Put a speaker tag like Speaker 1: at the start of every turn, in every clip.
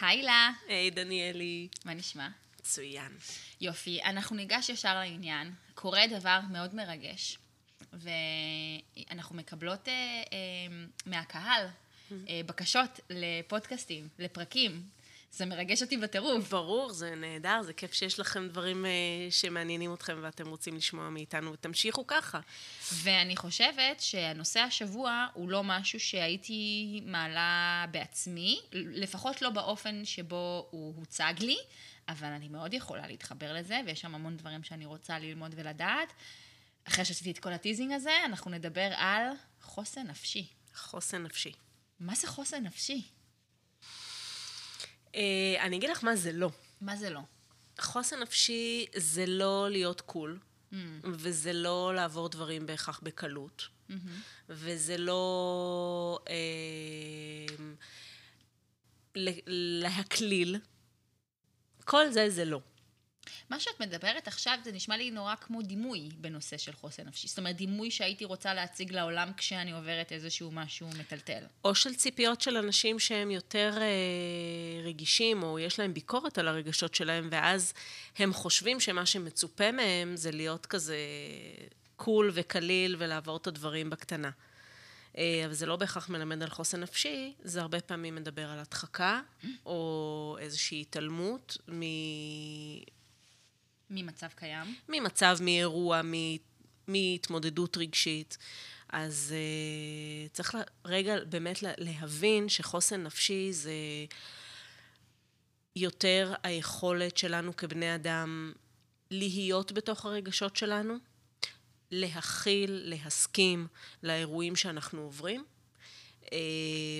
Speaker 1: היי לה,
Speaker 2: היי, דניאלי.
Speaker 1: מה נשמע?
Speaker 2: מצוין.
Speaker 1: יופי, אנחנו ניגש ישר לעניין. קורה דבר מאוד מרגש, ואנחנו מקבלות אה, אה, מהקהל אה, בקשות לפודקאסטים, לפרקים. זה מרגש אותי בטירוף.
Speaker 2: ברור, זה נהדר, זה כיף שיש לכם דברים אה, שמעניינים אתכם ואתם רוצים לשמוע מאיתנו, ותמשיכו ככה.
Speaker 1: ואני חושבת שהנושא השבוע הוא לא משהו שהייתי מעלה בעצמי, לפחות לא באופן שבו הוא הוצג לי, אבל אני מאוד יכולה להתחבר לזה, ויש שם המון דברים שאני רוצה ללמוד ולדעת. אחרי שעשיתי את כל הטיזינג הזה, אנחנו נדבר על חוסן נפשי.
Speaker 2: חוסן נפשי.
Speaker 1: מה זה חוסן נפשי?
Speaker 2: אה, אני אגיד לך מה זה לא.
Speaker 1: מה זה לא?
Speaker 2: חוסן נפשי זה לא להיות קול, וזה לא לעבור דברים בהכרח בקלות, וזה לא אה, ל- להקליל. כל זה זה לא.
Speaker 1: מה שאת מדברת עכשיו זה נשמע לי נורא כמו דימוי בנושא של חוסן נפשי. זאת אומרת, דימוי שהייתי רוצה להציג לעולם כשאני עוברת איזשהו משהו מטלטל.
Speaker 2: או של ציפיות של אנשים שהם יותר אה, רגישים, או יש להם ביקורת על הרגשות שלהם, ואז הם חושבים שמה שמצופה מהם זה להיות כזה קול וקליל ולעבור את הדברים בקטנה. אה, אבל זה לא בהכרח מלמד על חוסן נפשי, זה הרבה פעמים מדבר על הדחקה, או איזושהי התעלמות מ...
Speaker 1: ממצב קיים.
Speaker 2: ממצב, מאירוע, מהתמודדות רגשית. אז uh, צריך לה, רגע באמת לה, להבין שחוסן נפשי זה יותר היכולת שלנו כבני אדם להיות בתוך הרגשות שלנו, להכיל, להסכים לאירועים שאנחנו עוברים, uh,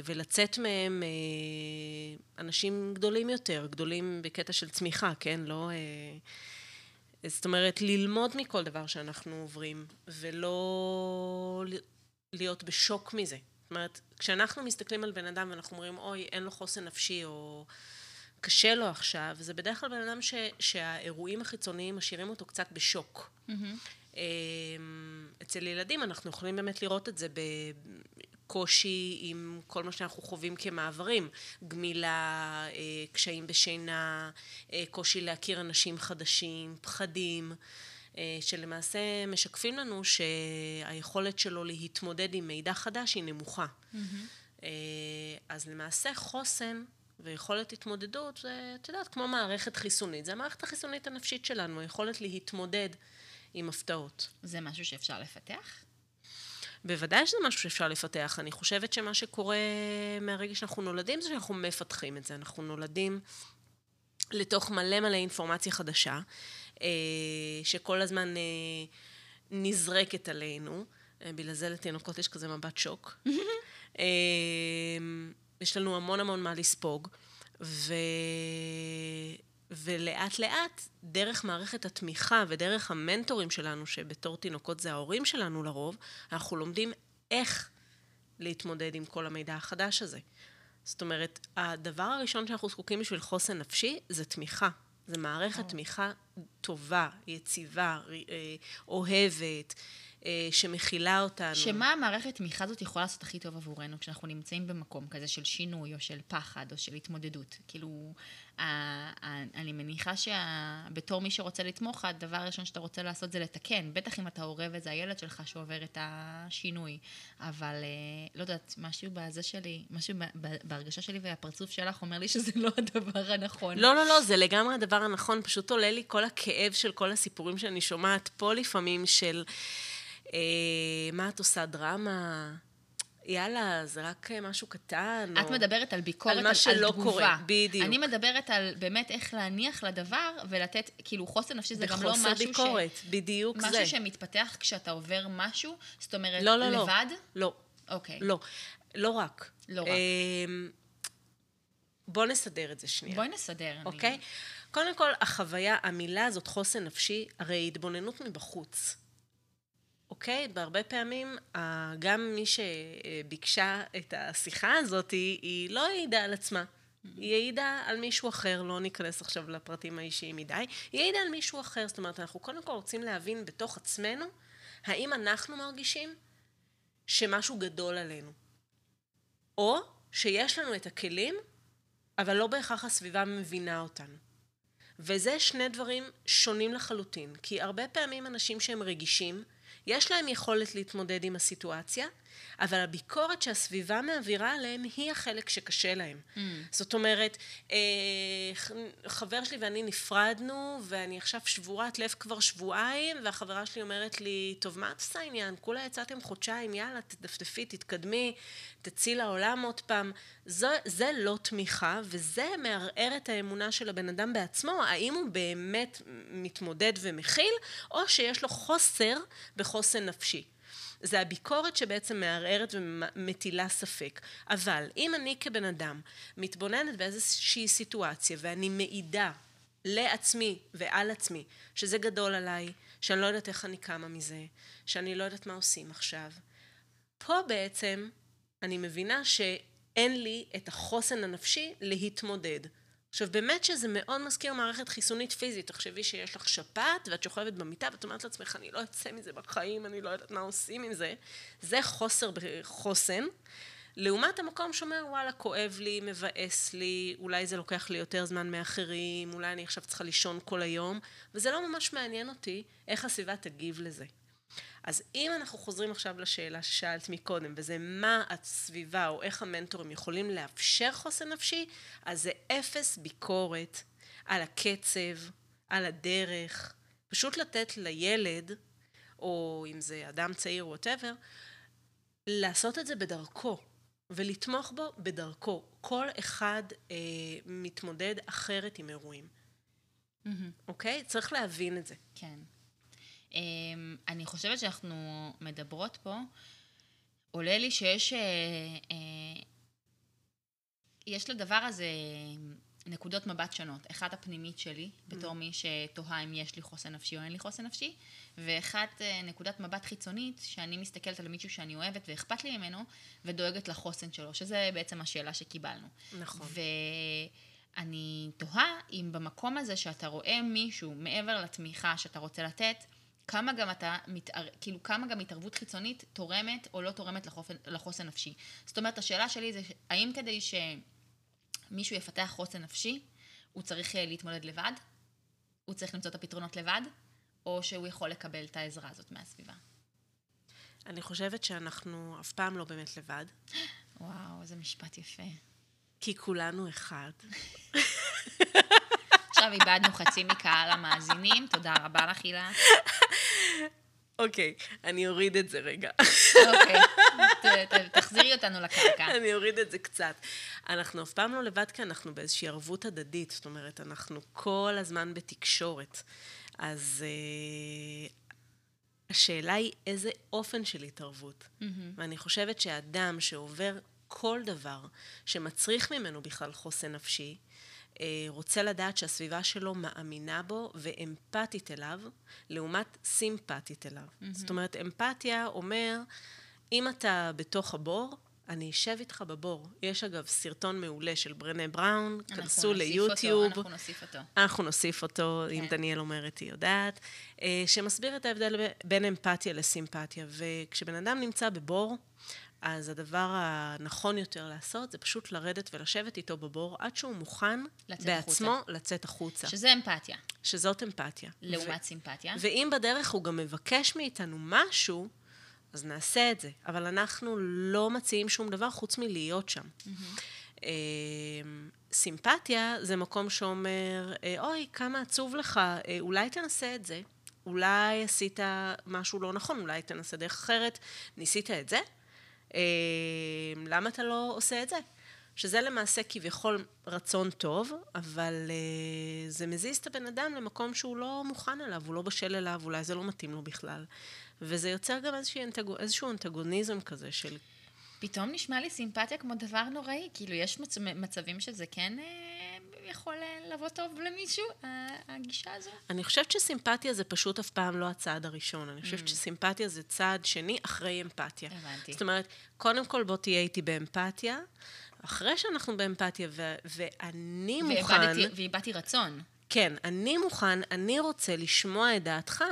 Speaker 2: ולצאת מהם uh, אנשים גדולים יותר, גדולים בקטע של צמיחה, כן? לא... זאת אומרת, ללמוד מכל דבר שאנחנו עוברים, ולא להיות בשוק מזה. זאת אומרת, כשאנחנו מסתכלים על בן אדם ואנחנו אומרים, אוי, אין לו חוסן נפשי, או קשה לו עכשיו, זה בדרך כלל בן אדם ש, שהאירועים החיצוניים משאירים אותו קצת בשוק. Mm-hmm. אצל ילדים אנחנו יכולים באמת לראות את זה בקושי עם כל מה שאנחנו חווים כמעברים, גמילה, אה, קשיים בשינה, אה, קושי להכיר אנשים חדשים, פחדים, אה, שלמעשה משקפים לנו שהיכולת שלו להתמודד עם מידע חדש היא נמוכה. Mm-hmm. אז למעשה חוסן ויכולת התמודדות זה, את יודעת, כמו מערכת חיסונית. זה המערכת החיסונית הנפשית שלנו, היכולת להתמודד עם הפתעות.
Speaker 1: זה משהו שאפשר לפתח?
Speaker 2: בוודאי שזה משהו שאפשר לפתח. אני חושבת שמה שקורה מהרגע שאנחנו נולדים זה שאנחנו מפתחים את זה. אנחנו נולדים לתוך מלא מלא אינפורמציה חדשה, שכל הזמן נזרקת עלינו. בגלל זה לתינוקות יש כזה מבט שוק. יש לנו המון המון מה לספוג, ו... ולאט לאט, דרך מערכת התמיכה ודרך המנטורים שלנו, שבתור תינוקות זה ההורים שלנו לרוב, אנחנו לומדים איך להתמודד עם כל המידע החדש הזה. זאת אומרת, הדבר הראשון שאנחנו זקוקים בשביל חוסן נפשי זה תמיכה. זה מערכת. תמיכה טובה, יציבה, אוהבת, שמכילה אותנו.
Speaker 1: שמה המערכת תמיכה הזאת יכולה לעשות הכי טוב עבורנו כשאנחנו נמצאים במקום כזה של שינוי או של פחד או של התמודדות? כאילו, אני מניחה שבתור מי שרוצה לתמוך, הדבר הראשון שאתה רוצה לעשות זה לתקן. בטח אם אתה הורה וזה הילד שלך שעובר את השינוי. אבל לא יודעת, משהו בזה שלי, משהו בהרגשה שלי והפרצוף שלך אומר לי שזה לא הדבר הנכון.
Speaker 2: לא, לא, לא, זה לגמרי הדבר הנכון. פשוט עולה לי כל הכאב של כל הסיפורים שאני שומעת פה לפעמים של... אה, מה את עושה, דרמה? יאללה, זה רק משהו קטן.
Speaker 1: את או... מדברת על ביקורת,
Speaker 2: על מה שלא
Speaker 1: על תגובה.
Speaker 2: קורה, בדיוק.
Speaker 1: אני מדברת על באמת איך להניח לדבר ולתת, כאילו חוסן נפשי זה גם לא משהו
Speaker 2: בחוסר ביקורת, ש... בדיוק
Speaker 1: משהו
Speaker 2: זה.
Speaker 1: משהו שמתפתח כשאתה עובר משהו, זאת אומרת,
Speaker 2: לא, לא,
Speaker 1: לבד?
Speaker 2: לא. לא.
Speaker 1: אוקיי.
Speaker 2: לא. לא רק.
Speaker 1: לא רק.
Speaker 2: בוא נסדר את זה שנייה.
Speaker 1: בואי נסדר.
Speaker 2: אוקיי? אני... קודם כל, החוויה, המילה הזאת, חוסן נפשי, הרי התבוננות מבחוץ. אוקיי? בהרבה פעמים, גם מי שביקשה את השיחה הזאת, היא לא העידה על עצמה. היא העידה על מישהו אחר, לא ניכנס עכשיו לפרטים האישיים מדי, היא העידה על מישהו אחר. זאת אומרת, אנחנו קודם כל רוצים להבין בתוך עצמנו, האם אנחנו מרגישים שמשהו גדול עלינו. או שיש לנו את הכלים אבל לא בהכרח הסביבה מבינה אותנו. וזה שני דברים שונים לחלוטין, כי הרבה פעמים אנשים שהם רגישים, יש להם יכולת להתמודד עם הסיטואציה, אבל הביקורת שהסביבה מעבירה עליהם היא החלק שקשה להם. Mm. זאת אומרת, אה, חבר שלי ואני נפרדנו, ואני עכשיו שבורת לב כבר שבועיים, והחברה שלי אומרת לי, טוב, מה את עושה עניין? כולה יצאתם חודשיים, יאללה, תדפדפי, תתקדמי, תצאי לעולם עוד פעם. זו, זה לא תמיכה, וזה מערער את האמונה של הבן אדם בעצמו, האם הוא באמת מתמודד ומכיל, או שיש לו חוסר בחוסן נפשי. זה הביקורת שבעצם מערערת ומטילה ספק. אבל אם אני כבן אדם מתבוננת באיזושהי סיטואציה ואני מעידה לעצמי ועל עצמי שזה גדול עליי, שאני לא יודעת איך אני קמה מזה, שאני לא יודעת מה עושים עכשיו, פה בעצם אני מבינה שאין לי את החוסן הנפשי להתמודד. עכשיו באמת שזה מאוד מזכיר מערכת חיסונית פיזית, תחשבי שיש לך שפעת ואת שוכבת במיטה ואת אומרת לעצמך אני לא אצא מזה בחיים, אני לא יודעת מה עושים עם זה, זה חוסר בחוסן, לעומת המקום שאומר וואלה כואב לי, מבאס לי, אולי זה לוקח לי יותר זמן מאחרים, אולי אני עכשיו צריכה לישון כל היום, וזה לא ממש מעניין אותי איך הסביבה תגיב לזה. אז אם אנחנו חוזרים עכשיו לשאלה ששאלת מקודם, וזה מה הסביבה או איך המנטורים יכולים לאפשר חוסן נפשי, אז זה אפס ביקורת על הקצב, על הדרך, פשוט לתת לילד, או אם זה אדם צעיר או וואטאבר, לעשות את זה בדרכו, ולתמוך בו בדרכו. כל אחד אה, מתמודד אחרת עם אירועים. אוקיי? Mm-hmm. Okay? צריך להבין את זה.
Speaker 1: כן. אמ, אני חושבת שאנחנו מדברות פה, עולה לי שיש אה, אה, יש לדבר הזה נקודות מבט שונות. אחת הפנימית שלי, בתור מי שתוהה אם יש לי חוסן נפשי או אין לי חוסן נפשי, ואחת אה, נקודת מבט חיצונית, שאני מסתכלת על מישהו שאני אוהבת ואכפת לי ממנו, ודואגת לחוסן שלו, שזה בעצם השאלה שקיבלנו.
Speaker 2: נכון.
Speaker 1: ואני תוהה אם במקום הזה שאתה רואה מישהו מעבר לתמיכה שאתה רוצה לתת, כמה גם אתה, מתער... כאילו כמה גם התערבות חיצונית תורמת או לא תורמת לחופן, לחוסן נפשי. זאת אומרת, השאלה שלי זה, האם כדי שמישהו יפתח חוסן נפשי, הוא צריך אה, להתמודד לבד? הוא צריך למצוא את הפתרונות לבד? או שהוא יכול לקבל את העזרה הזאת מהסביבה?
Speaker 2: אני חושבת שאנחנו אף פעם לא באמת לבד.
Speaker 1: וואו, איזה משפט יפה.
Speaker 2: כי כולנו אחד.
Speaker 1: עכשיו איבדנו חצי מקהל המאזינים, תודה רבה לך, הילה.
Speaker 2: אוקיי, אני אוריד את זה רגע.
Speaker 1: אוקיי, תחזירי אותנו לקרקע.
Speaker 2: אני אוריד את זה קצת. אנחנו אף פעם לא לבד כי אנחנו באיזושהי ערבות הדדית, זאת אומרת, אנחנו כל הזמן בתקשורת. אז uh, השאלה היא איזה אופן של התערבות. Mm-hmm. ואני חושבת שאדם שעובר כל דבר שמצריך ממנו בכלל חוסן נפשי, אה, רוצה לדעת שהסביבה שלו מאמינה בו ואמפתית אליו, לעומת סימפתית אליו. Mm-hmm. זאת אומרת, אמפתיה אומר, אם אתה בתוך הבור, אני אשב איתך בבור. יש אגב סרטון מעולה של ברנה בראון, כנסו ליוטיוב.
Speaker 1: אותו, אנחנו נוסיף אותו.
Speaker 2: אנחנו נוסיף אותו, כן. אם דניאל אומרת, היא יודעת, אה, שמסביר את ההבדל בין אמפתיה לסימפתיה. וכשבן אדם נמצא בבור, אז הדבר הנכון יותר לעשות זה פשוט לרדת ולשבת איתו בבור עד שהוא מוכן בעצמו החוצה. לצאת החוצה.
Speaker 1: שזה אמפתיה.
Speaker 2: שזאת אמפתיה.
Speaker 1: לעומת ו- סימפתיה.
Speaker 2: ואם בדרך הוא גם מבקש מאיתנו משהו, אז נעשה את זה. אבל אנחנו לא מציעים שום דבר חוץ מלהיות שם. Mm-hmm. סימפתיה זה מקום שאומר, אה, אוי, כמה עצוב לך, אה, אולי תנסה את זה. אולי עשית משהו לא נכון, אולי תנסה דרך אחרת. ניסית את זה? אמ, למה אתה לא עושה את זה? שזה למעשה כביכול רצון טוב, אבל uh, זה מזיז את הבן אדם למקום שהוא לא מוכן אליו, הוא לא בשל אליו, אולי זה לא מתאים לו בכלל. וזה יוצר גם איזשהו, אנטג... איזשהו אנטגוניזם כזה של...
Speaker 1: פתאום נשמע לי סימפתיה כמו דבר נוראי, כאילו יש מצ... מצבים שזה כן... Uh... יכול אה, לבוא טוב למישהו, הגישה הזו?
Speaker 2: אני חושבת שסימפתיה זה פשוט אף פעם לא הצעד הראשון. אני חושבת mm. שסימפתיה זה צעד שני אחרי אמפתיה.
Speaker 1: הבנתי.
Speaker 2: זאת אומרת, קודם כל בוא תהיה איתי באמפתיה, אחרי שאנחנו באמפתיה, ו- ואני מוכן...
Speaker 1: ואיבדתי רצון.
Speaker 2: כן, אני מוכן, אני רוצה לשמוע את דעתך,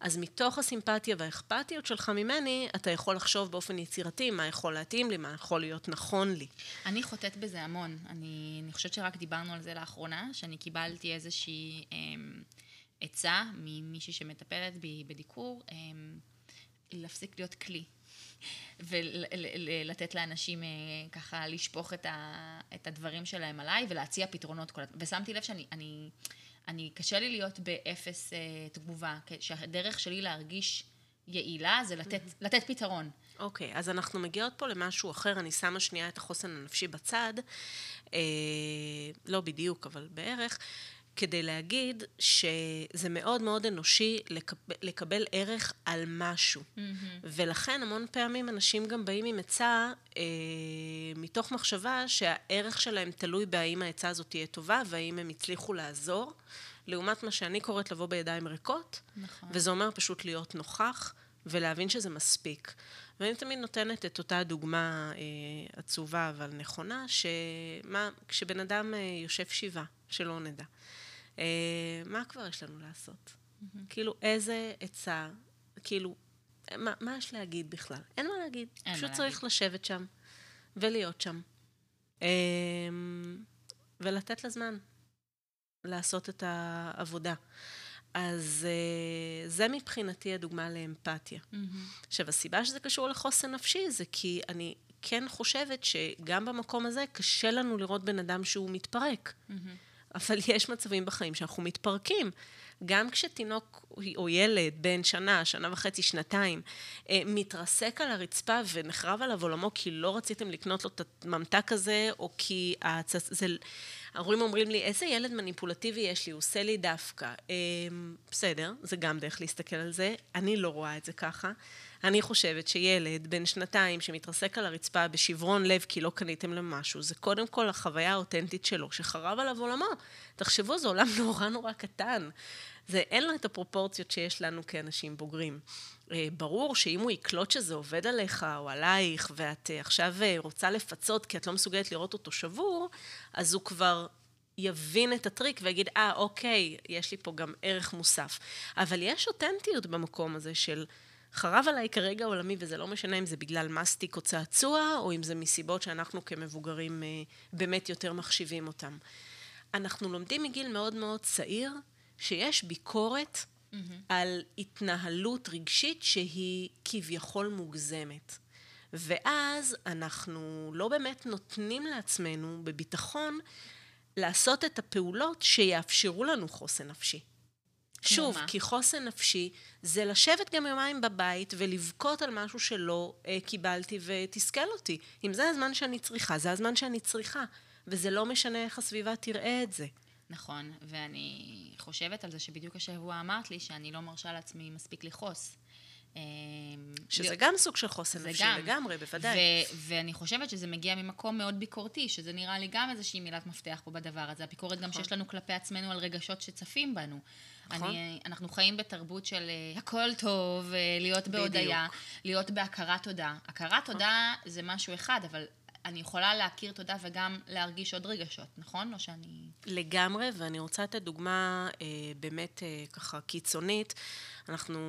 Speaker 2: אז מתוך הסימפתיה והאכפתיות שלך ממני, אתה יכול לחשוב באופן יצירתי מה יכול להתאים לי, מה יכול להיות נכון לי.
Speaker 1: אני חוטאת בזה המון. אני, אני חושבת שרק דיברנו על זה לאחרונה, שאני קיבלתי איזושהי אמ, עצה ממישהי שמטפלת בי בדיקור, אמ, להפסיק להיות כלי. ולתת לאנשים אה, ככה לשפוך את, ה, את הדברים שלהם עליי ולהציע פתרונות כל הזמן. ושמתי לב שאני, אני, אני, קשה לי להיות באפס אה, תגובה, שהדרך שלי להרגיש יעילה זה לתת, mm-hmm. לתת פתרון.
Speaker 2: אוקיי, okay, אז אנחנו מגיעות פה למשהו אחר, אני שמה שנייה את החוסן הנפשי בצד, אה, לא בדיוק, אבל בערך. כדי להגיד שזה מאוד מאוד אנושי לקבל, לקבל ערך על משהו. Mm-hmm. ולכן המון פעמים אנשים גם באים עם עצה אה, מתוך מחשבה שהערך שלהם תלוי בהאם העצה הזאת תהיה טובה והאם הם הצליחו לעזור, לעומת מה שאני קוראת לבוא בידיים ריקות, נכון. וזה אומר פשוט להיות נוכח ולהבין שזה מספיק. ואני תמיד נותנת את אותה דוגמה אה, עצובה אבל נכונה, שמה, כשבן אדם אה, יושב שבעה, שלא נדע. אה, מה כבר יש לנו לעשות? Mm-hmm. כאילו, איזה עצה, כאילו, מה, מה יש להגיד בכלל? אין מה להגיד. אין פשוט מה צריך להגיד. לשבת שם ולהיות שם. אה, ולתת לזמן לעשות את העבודה. אז uh, זה מבחינתי הדוגמה לאמפתיה. Mm-hmm. עכשיו, הסיבה שזה קשור לחוסן נפשי זה כי אני כן חושבת שגם במקום הזה קשה לנו לראות בן אדם שהוא מתפרק. Mm-hmm. אבל יש מצבים בחיים שאנחנו מתפרקים. גם כשתינוק או ילד בן שנה, שנה וחצי, שנתיים, אה, מתרסק על הרצפה ונחרב עליו עולמו כי לא רציתם לקנות לו את הממתק הזה, או כי הצ... זה... ההורים אומרים לי, איזה ילד מניפולטיבי יש לי, הוא עושה לי דווקא. אה, בסדר, זה גם דרך להסתכל על זה, אני לא רואה את זה ככה. אני חושבת שילד בן שנתיים שמתרסק על הרצפה בשברון לב כי לא קניתם לו משהו, זה קודם כל החוויה האותנטית שלו, שחרב עליו עולמו. תחשבו, זה עולם נורא נורא קטן. זה, אין לו את הפרופורציות שיש לנו כאנשים בוגרים. אה, ברור שאם הוא יקלוט שזה עובד עליך או עלייך, ואת אה, עכשיו אה, רוצה לפצות כי את לא מסוגלת לראות אותו שבור, אז הוא כבר יבין את הטריק ויגיד, אה, אוקיי, יש לי פה גם ערך מוסף. אבל יש אותנטיות במקום הזה של... חרב עליי כרגע עולמי, וזה לא משנה אם זה בגלל מסטיק או צעצוע, או אם זה מסיבות שאנחנו כמבוגרים אה, באמת יותר מחשיבים אותם. אנחנו לומדים מגיל מאוד מאוד צעיר שיש ביקורת mm-hmm. על התנהלות רגשית שהיא כביכול מוגזמת. ואז אנחנו לא באמת נותנים לעצמנו בביטחון לעשות את הפעולות שיאפשרו לנו חוסן נפשי. שוב, מה? כי חוסן נפשי זה לשבת גם יומיים בבית ולבכות על משהו שלא אה, קיבלתי ותסכל אותי. אם זה הזמן שאני צריכה, זה הזמן שאני צריכה. וזה לא משנה איך הסביבה תראה את זה.
Speaker 1: נכון, ואני חושבת על זה שבדיוק השבוע אמרת לי שאני לא מרשה לעצמי מספיק לכעוס.
Speaker 2: אמ, שזה גם סוג של חוסן נפשי, גם. לגמרי, בוודאי.
Speaker 1: ו- ואני חושבת שזה מגיע ממקום מאוד ביקורתי, שזה נראה לי גם איזושהי מילת מפתח פה בדבר הזה. הביקורת נכון. גם שיש לנו כלפי עצמנו על רגשות שצפים בנו. נכון. אני, אנחנו חיים בתרבות של uh, הכל טוב, uh, להיות בהודיה, להיות בהכרת תודה. הכרת נכון. תודה זה משהו אחד, אבל אני יכולה להכיר תודה וגם להרגיש עוד רגשות, נכון? או שאני...
Speaker 2: לגמרי, ואני רוצה לתת דוגמה אה, באמת אה, ככה קיצונית. אנחנו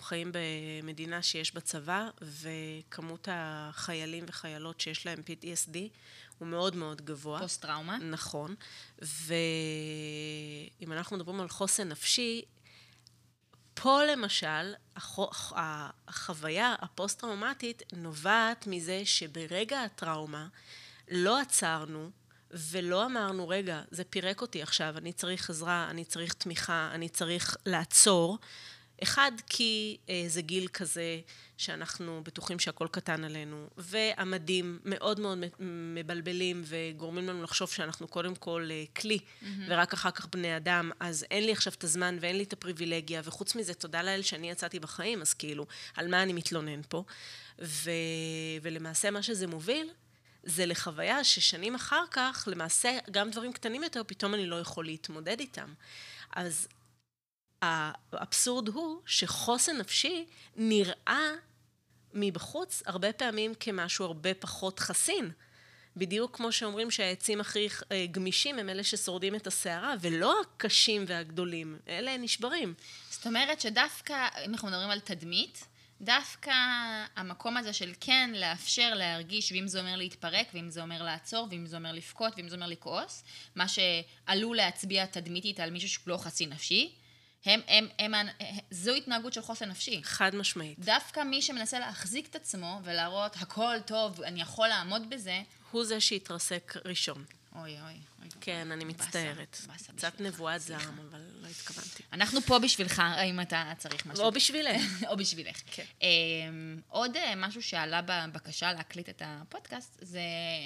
Speaker 2: חיים במדינה שיש בה צבא, וכמות החיילים וחיילות שיש להם PTSD הוא מאוד מאוד גבוה.
Speaker 1: פוסט-טראומה.
Speaker 2: נכון. ואם אנחנו מדברים על חוסן נפשי, פה למשל, החוויה הפוסט-טראומטית נובעת מזה שברגע הטראומה לא עצרנו ולא אמרנו, רגע, זה פירק אותי עכשיו, אני צריך עזרה, אני צריך תמיכה, אני צריך לעצור, אחד, כי אה, זה גיל כזה שאנחנו בטוחים שהכל קטן עלינו, והמדים מאוד מאוד מבלבלים וגורמים לנו לחשוב שאנחנו קודם כל אה, כלי, mm-hmm. ורק אחר כך בני אדם, אז אין לי עכשיו את הזמן ואין לי את הפריבילגיה, וחוץ מזה, תודה לאל שאני יצאתי בחיים, אז כאילו, על מה אני מתלונן פה? ו... ולמעשה מה שזה מוביל, זה לחוויה ששנים אחר כך, למעשה, גם דברים קטנים יותר, פתאום אני לא יכול להתמודד איתם. אז האבסורד הוא שחוסן נפשי נראה מבחוץ הרבה פעמים כמשהו הרבה פחות חסין. בדיוק כמו שאומרים שהעצים הכי אה, גמישים הם אלה ששורדים את הסערה, ולא הקשים והגדולים, אלה נשברים.
Speaker 1: זאת אומרת שדווקא, אם אנחנו מדברים על תדמית, דווקא המקום הזה של כן לאפשר להרגיש, ואם זה אומר להתפרק, ואם זה אומר לעצור, ואם זה אומר לבכות, ואם זה אומר לכעוס, מה שעלול להצביע תדמיתית על מישהו שהוא לא חצי נפשי, הם, הם, הם, הם, זו התנהגות של חוסן נפשי.
Speaker 2: חד משמעית.
Speaker 1: דווקא מי שמנסה להחזיק את עצמו ולהראות הכל טוב, אני יכול לעמוד בזה.
Speaker 2: הוא זה שהתרסק ראשון.
Speaker 1: אוי אוי.
Speaker 2: כן, אני מצטערת. קצת נבואת זעם, אבל לא התכוונתי.
Speaker 1: אנחנו פה בשבילך, אם אתה צריך משהו.
Speaker 2: או בשבילך.
Speaker 1: או בשבילך. כן. אמ, עוד אה, משהו שעלה בבקשה להקליט את הפודקאסט, זה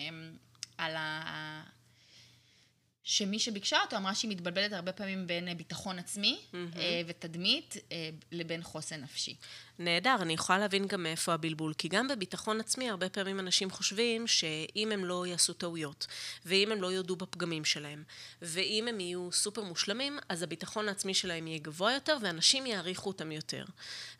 Speaker 1: אמ, על ה... שמי שביקשה אותו אמרה שהיא מתבלבלת הרבה פעמים בין ביטחון עצמי mm-hmm. ותדמית אה, לבין חוסן נפשי.
Speaker 2: נהדר, אני יכולה להבין גם מאיפה הבלבול, כי גם בביטחון עצמי הרבה פעמים אנשים חושבים שאם הם לא יעשו טעויות, ואם הם לא יודו בפגמים שלהם, ואם הם יהיו סופר מושלמים, אז הביטחון העצמי שלהם יהיה גבוה יותר, ואנשים יעריכו אותם יותר.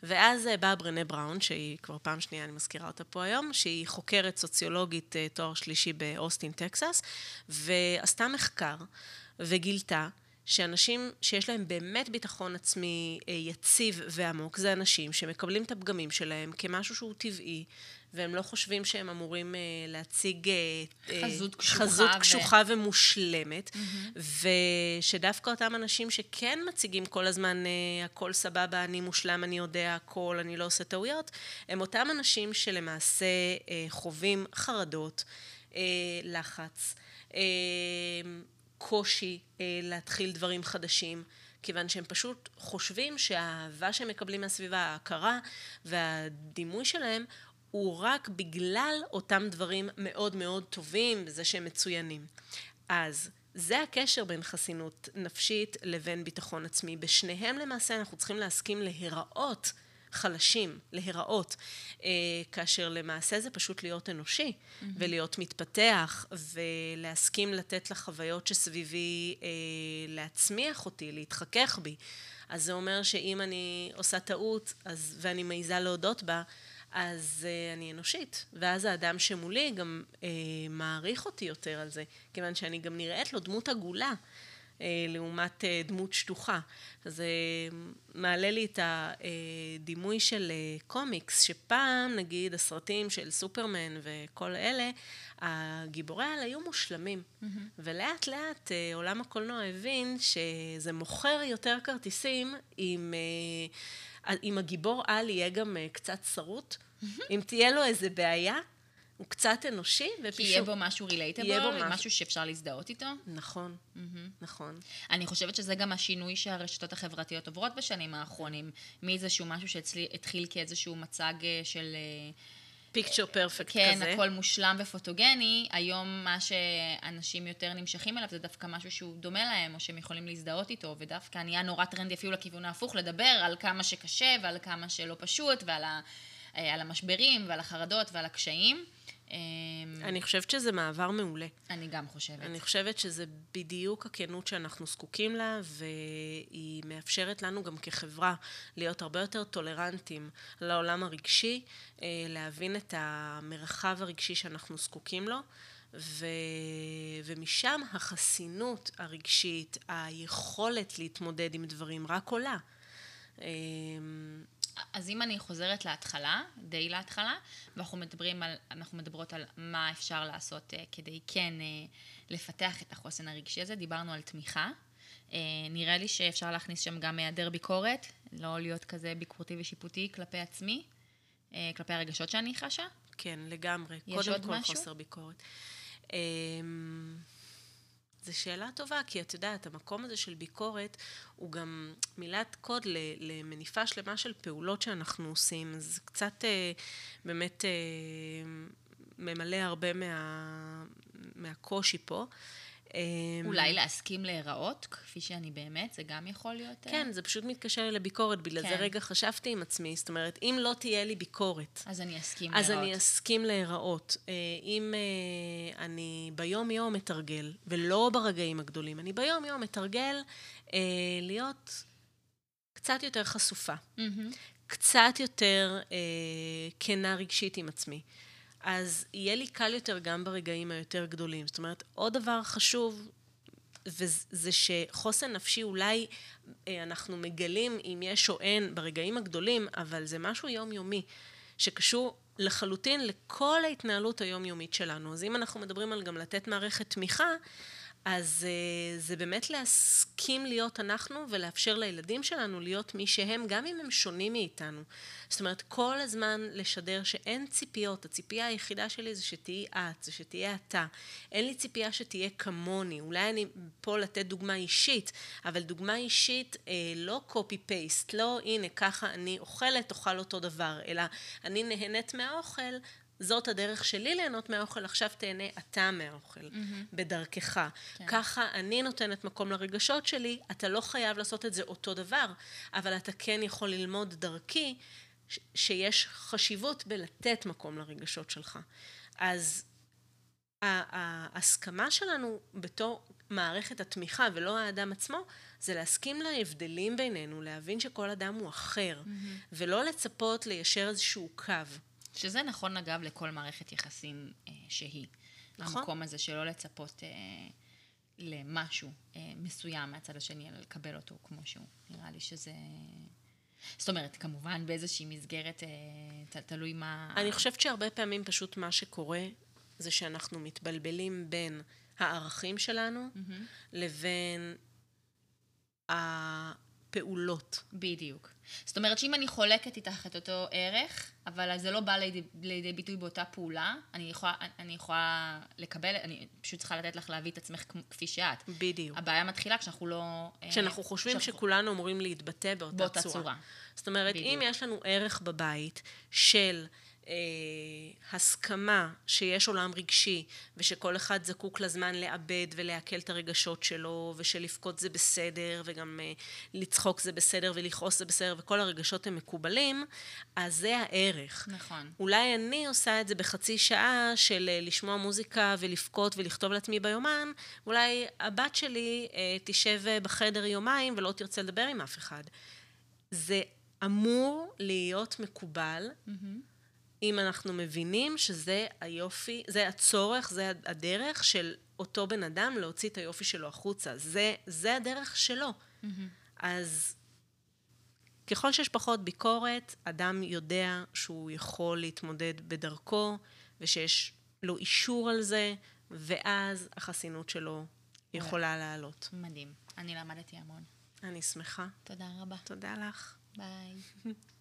Speaker 2: ואז אה, באה ברנה בראון, שהיא כבר פעם שנייה, אני מזכירה אותה פה היום, שהיא חוקרת סוציולוגית אה, תואר שלישי באוסטין, טקסס, ועשתה מחקר, וגילתה שאנשים שיש להם באמת ביטחון עצמי אה, יציב ועמוק, זה אנשים שמקבלים את הפגמים שלהם כמשהו שהוא טבעי, והם לא חושבים שהם אמורים אה, להציג
Speaker 1: אה, חזות קשוחה,
Speaker 2: חזות קשוחה ו... ומושלמת, mm-hmm. ושדווקא אותם אנשים שכן מציגים כל הזמן הכל סבבה, אני מושלם, אני יודע הכל, אני לא עושה טעויות, הם אותם אנשים שלמעשה חווים חרדות, לחץ. קושי אה, להתחיל דברים חדשים, כיוון שהם פשוט חושבים שהאהבה שהם מקבלים מהסביבה, ההכרה והדימוי שלהם, הוא רק בגלל אותם דברים מאוד מאוד טובים, בזה שהם מצוינים. אז זה הקשר בין חסינות נפשית לבין ביטחון עצמי. בשניהם למעשה אנחנו צריכים להסכים להיראות חלשים, להיראות, אה, כאשר למעשה זה פשוט להיות אנושי, mm-hmm. ולהיות מתפתח, ולהסכים לתת לחוויות שסביבי אה, להצמיח אותי, להתחכך בי. אז זה אומר שאם אני עושה טעות, אז, ואני מעיזה להודות בה, אז uh, אני אנושית, ואז האדם שמולי גם uh, מעריך אותי יותר על זה, כיוון שאני גם נראית לו דמות עגולה. אה, לעומת אה, דמות שטוחה. זה מעלה לי את הדימוי של אה, קומיקס, שפעם, נגיד, הסרטים של סופרמן וכל אלה, הגיבורי העל היו מושלמים. Mm-hmm. ולאט לאט עולם הקולנוע הבין שזה מוכר יותר כרטיסים אם, אם הגיבור על יהיה גם קצת שרוט. Mm-hmm. אם תהיה לו איזה בעיה, הוא קצת אנושי,
Speaker 1: ופשוט... כי יהיה בו משהו רילייטבל, משהו... משהו שאפשר להזדהות איתו.
Speaker 2: נכון, mm-hmm. נכון.
Speaker 1: אני חושבת שזה גם השינוי שהרשתות החברתיות עוברות בשנים האחרונים, מאיזשהו משהו שהתחיל כאיזשהו מצג אה, של...
Speaker 2: פיקצ'ר אה, פרפקט
Speaker 1: כן,
Speaker 2: כזה.
Speaker 1: כן, הכל מושלם ופוטוגני. היום מה שאנשים יותר נמשכים אליו זה דווקא משהו שהוא דומה להם, או שהם יכולים להזדהות איתו, ודווקא נהיה נורא טרנדי אפילו לכיוון ההפוך, לדבר על כמה שקשה ועל כמה שלא פשוט, ועל ה, אה, המשברים ועל החרדות ועל הקשיים.
Speaker 2: אמ, אני חושבת שזה מעבר מעולה.
Speaker 1: אני גם חושבת.
Speaker 2: אני חושבת שזה בדיוק הכנות שאנחנו זקוקים לה, והיא מאפשרת לנו גם כחברה להיות הרבה יותר טולרנטים לעולם הרגשי, אה, להבין את המרחב הרגשי שאנחנו זקוקים לו. ו... ומשם החסינות הרגשית, היכולת להתמודד עם דברים רק עולה.
Speaker 1: אז אם אני חוזרת להתחלה, די להתחלה, ואנחנו מדברים על, אנחנו מדברות על מה אפשר לעשות uh, כדי כן uh, לפתח את החוסן הרגשי הזה, דיברנו על תמיכה. Uh, נראה לי שאפשר להכניס שם גם היעדר ביקורת, לא להיות כזה ביקורתי ושיפוטי כלפי עצמי, uh, כלפי הרגשות שאני חשה.
Speaker 2: כן, לגמרי. קודם כל משהו? חוסר ביקורת. Uh, זו שאלה טובה, כי את יודעת, המקום הזה של ביקורת הוא גם מילת קוד למניפה שלמה של פעולות שאנחנו עושים, אז קצת אה, באמת אה, ממלא הרבה מה, מהקושי פה.
Speaker 1: אמ, אולי להסכים להיראות, כפי שאני באמת, זה גם יכול להיות...
Speaker 2: אה? כן, זה פשוט מתקשר לי לביקורת, בגלל כן. זה רגע חשבתי עם עצמי, זאת אומרת, אם לא תהיה לי ביקורת...
Speaker 1: אז אני אסכים
Speaker 2: אז להיראות. אז אני אסכים להיראות. אה, אם אה, אני ביום-יום מתרגל, ולא ברגעים הגדולים, אני ביום-יום מתרגל להיות קצת יותר חשופה, mm-hmm. קצת יותר כנה רגשית עם עצמי. אז יהיה לי קל יותר גם ברגעים היותר גדולים. זאת אומרת, עוד דבר חשוב, וזה שחוסן נפשי אולי אה, אנחנו מגלים אם יש או אין ברגעים הגדולים, אבל זה משהו יומיומי, שקשור לחלוטין לכל ההתנהלות היומיומית שלנו. אז אם אנחנו מדברים על גם לתת מערכת תמיכה, אז uh, זה באמת להסכים להיות אנחנו ולאפשר לילדים שלנו להיות מי שהם, גם אם הם שונים מאיתנו. זאת אומרת, כל הזמן לשדר שאין ציפיות, הציפייה היחידה שלי זה שתהיי את, זה שתהיה אתה. אין לי ציפייה שתהיה כמוני. אולי אני פה לתת דוגמה אישית, אבל דוגמה אישית אה, לא copy-paste, לא הנה ככה אני אוכלת, אוכל אותו דבר, אלא אני נהנית מהאוכל, זאת הדרך שלי ליהנות מהאוכל, עכשיו תהנה אתה מהאוכל, mm-hmm. בדרכך. כן. ככה אני נותנת מקום לרגשות שלי, אתה לא חייב לעשות את זה אותו דבר, אבל אתה כן יכול ללמוד דרכי ש- שיש חשיבות בלתת מקום לרגשות שלך. אז ההסכמה שלנו בתור מערכת התמיכה ולא האדם עצמו, זה להסכים להבדלים בינינו, להבין שכל אדם הוא אחר, mm-hmm. ולא לצפות ליישר איזשהו קו.
Speaker 1: שזה נכון, אגב, לכל מערכת יחסים אה, שהיא. נכון. המקום הזה שלא לצפות אה, למשהו אה, מסוים מהצד השני, אלא לקבל אותו כמו שהוא. נראה לי שזה... זאת אומרת, כמובן באיזושהי מסגרת, אה, תלוי מה...
Speaker 2: אני חושבת שהרבה פעמים פשוט מה שקורה זה שאנחנו מתבלבלים בין הערכים שלנו mm-hmm. לבין הפעולות.
Speaker 1: בדיוק. זאת אומרת שאם אני חולקת איתך את אותו ערך, אבל זה לא בא לידי, לידי ביטוי באותה פעולה, אני יכולה, אני יכולה לקבל, אני פשוט צריכה לתת לך להביא את עצמך כפי שאת.
Speaker 2: בדיוק.
Speaker 1: הבעיה מתחילה כשאנחנו לא...
Speaker 2: כשאנחנו חושבים שאנחנו... שכולנו אמורים להתבטא באותה, באותה צורה. צורה. זאת אומרת, בדיוק. אם יש לנו ערך בבית של... אה, הסכמה שיש עולם רגשי ושכל אחד זקוק לזמן לעבד ולעכל את הרגשות שלו ושלבכות זה בסדר וגם אה, לצחוק זה בסדר ולכעוס זה בסדר וכל הרגשות הם מקובלים, אז זה הערך.
Speaker 1: נכון.
Speaker 2: אולי אני עושה את זה בחצי שעה של אה, לשמוע מוזיקה ולבכות ולכתוב לעצמי ביומן, אולי הבת שלי אה, תשב בחדר יומיים ולא תרצה לדבר עם אף אחד. זה אמור להיות מקובל. Mm-hmm. אם אנחנו מבינים שזה היופי, זה הצורך, זה הדרך של אותו בן אדם להוציא את היופי שלו החוצה. זה, זה הדרך שלו. Mm-hmm. אז ככל שיש פחות ביקורת, אדם יודע שהוא יכול להתמודד בדרכו, ושיש לו אישור על זה, ואז החסינות שלו יכולה לעלות.
Speaker 1: מדהים. אני למדתי המון.
Speaker 2: אני שמחה.
Speaker 1: תודה רבה.
Speaker 2: תודה לך.
Speaker 1: ביי.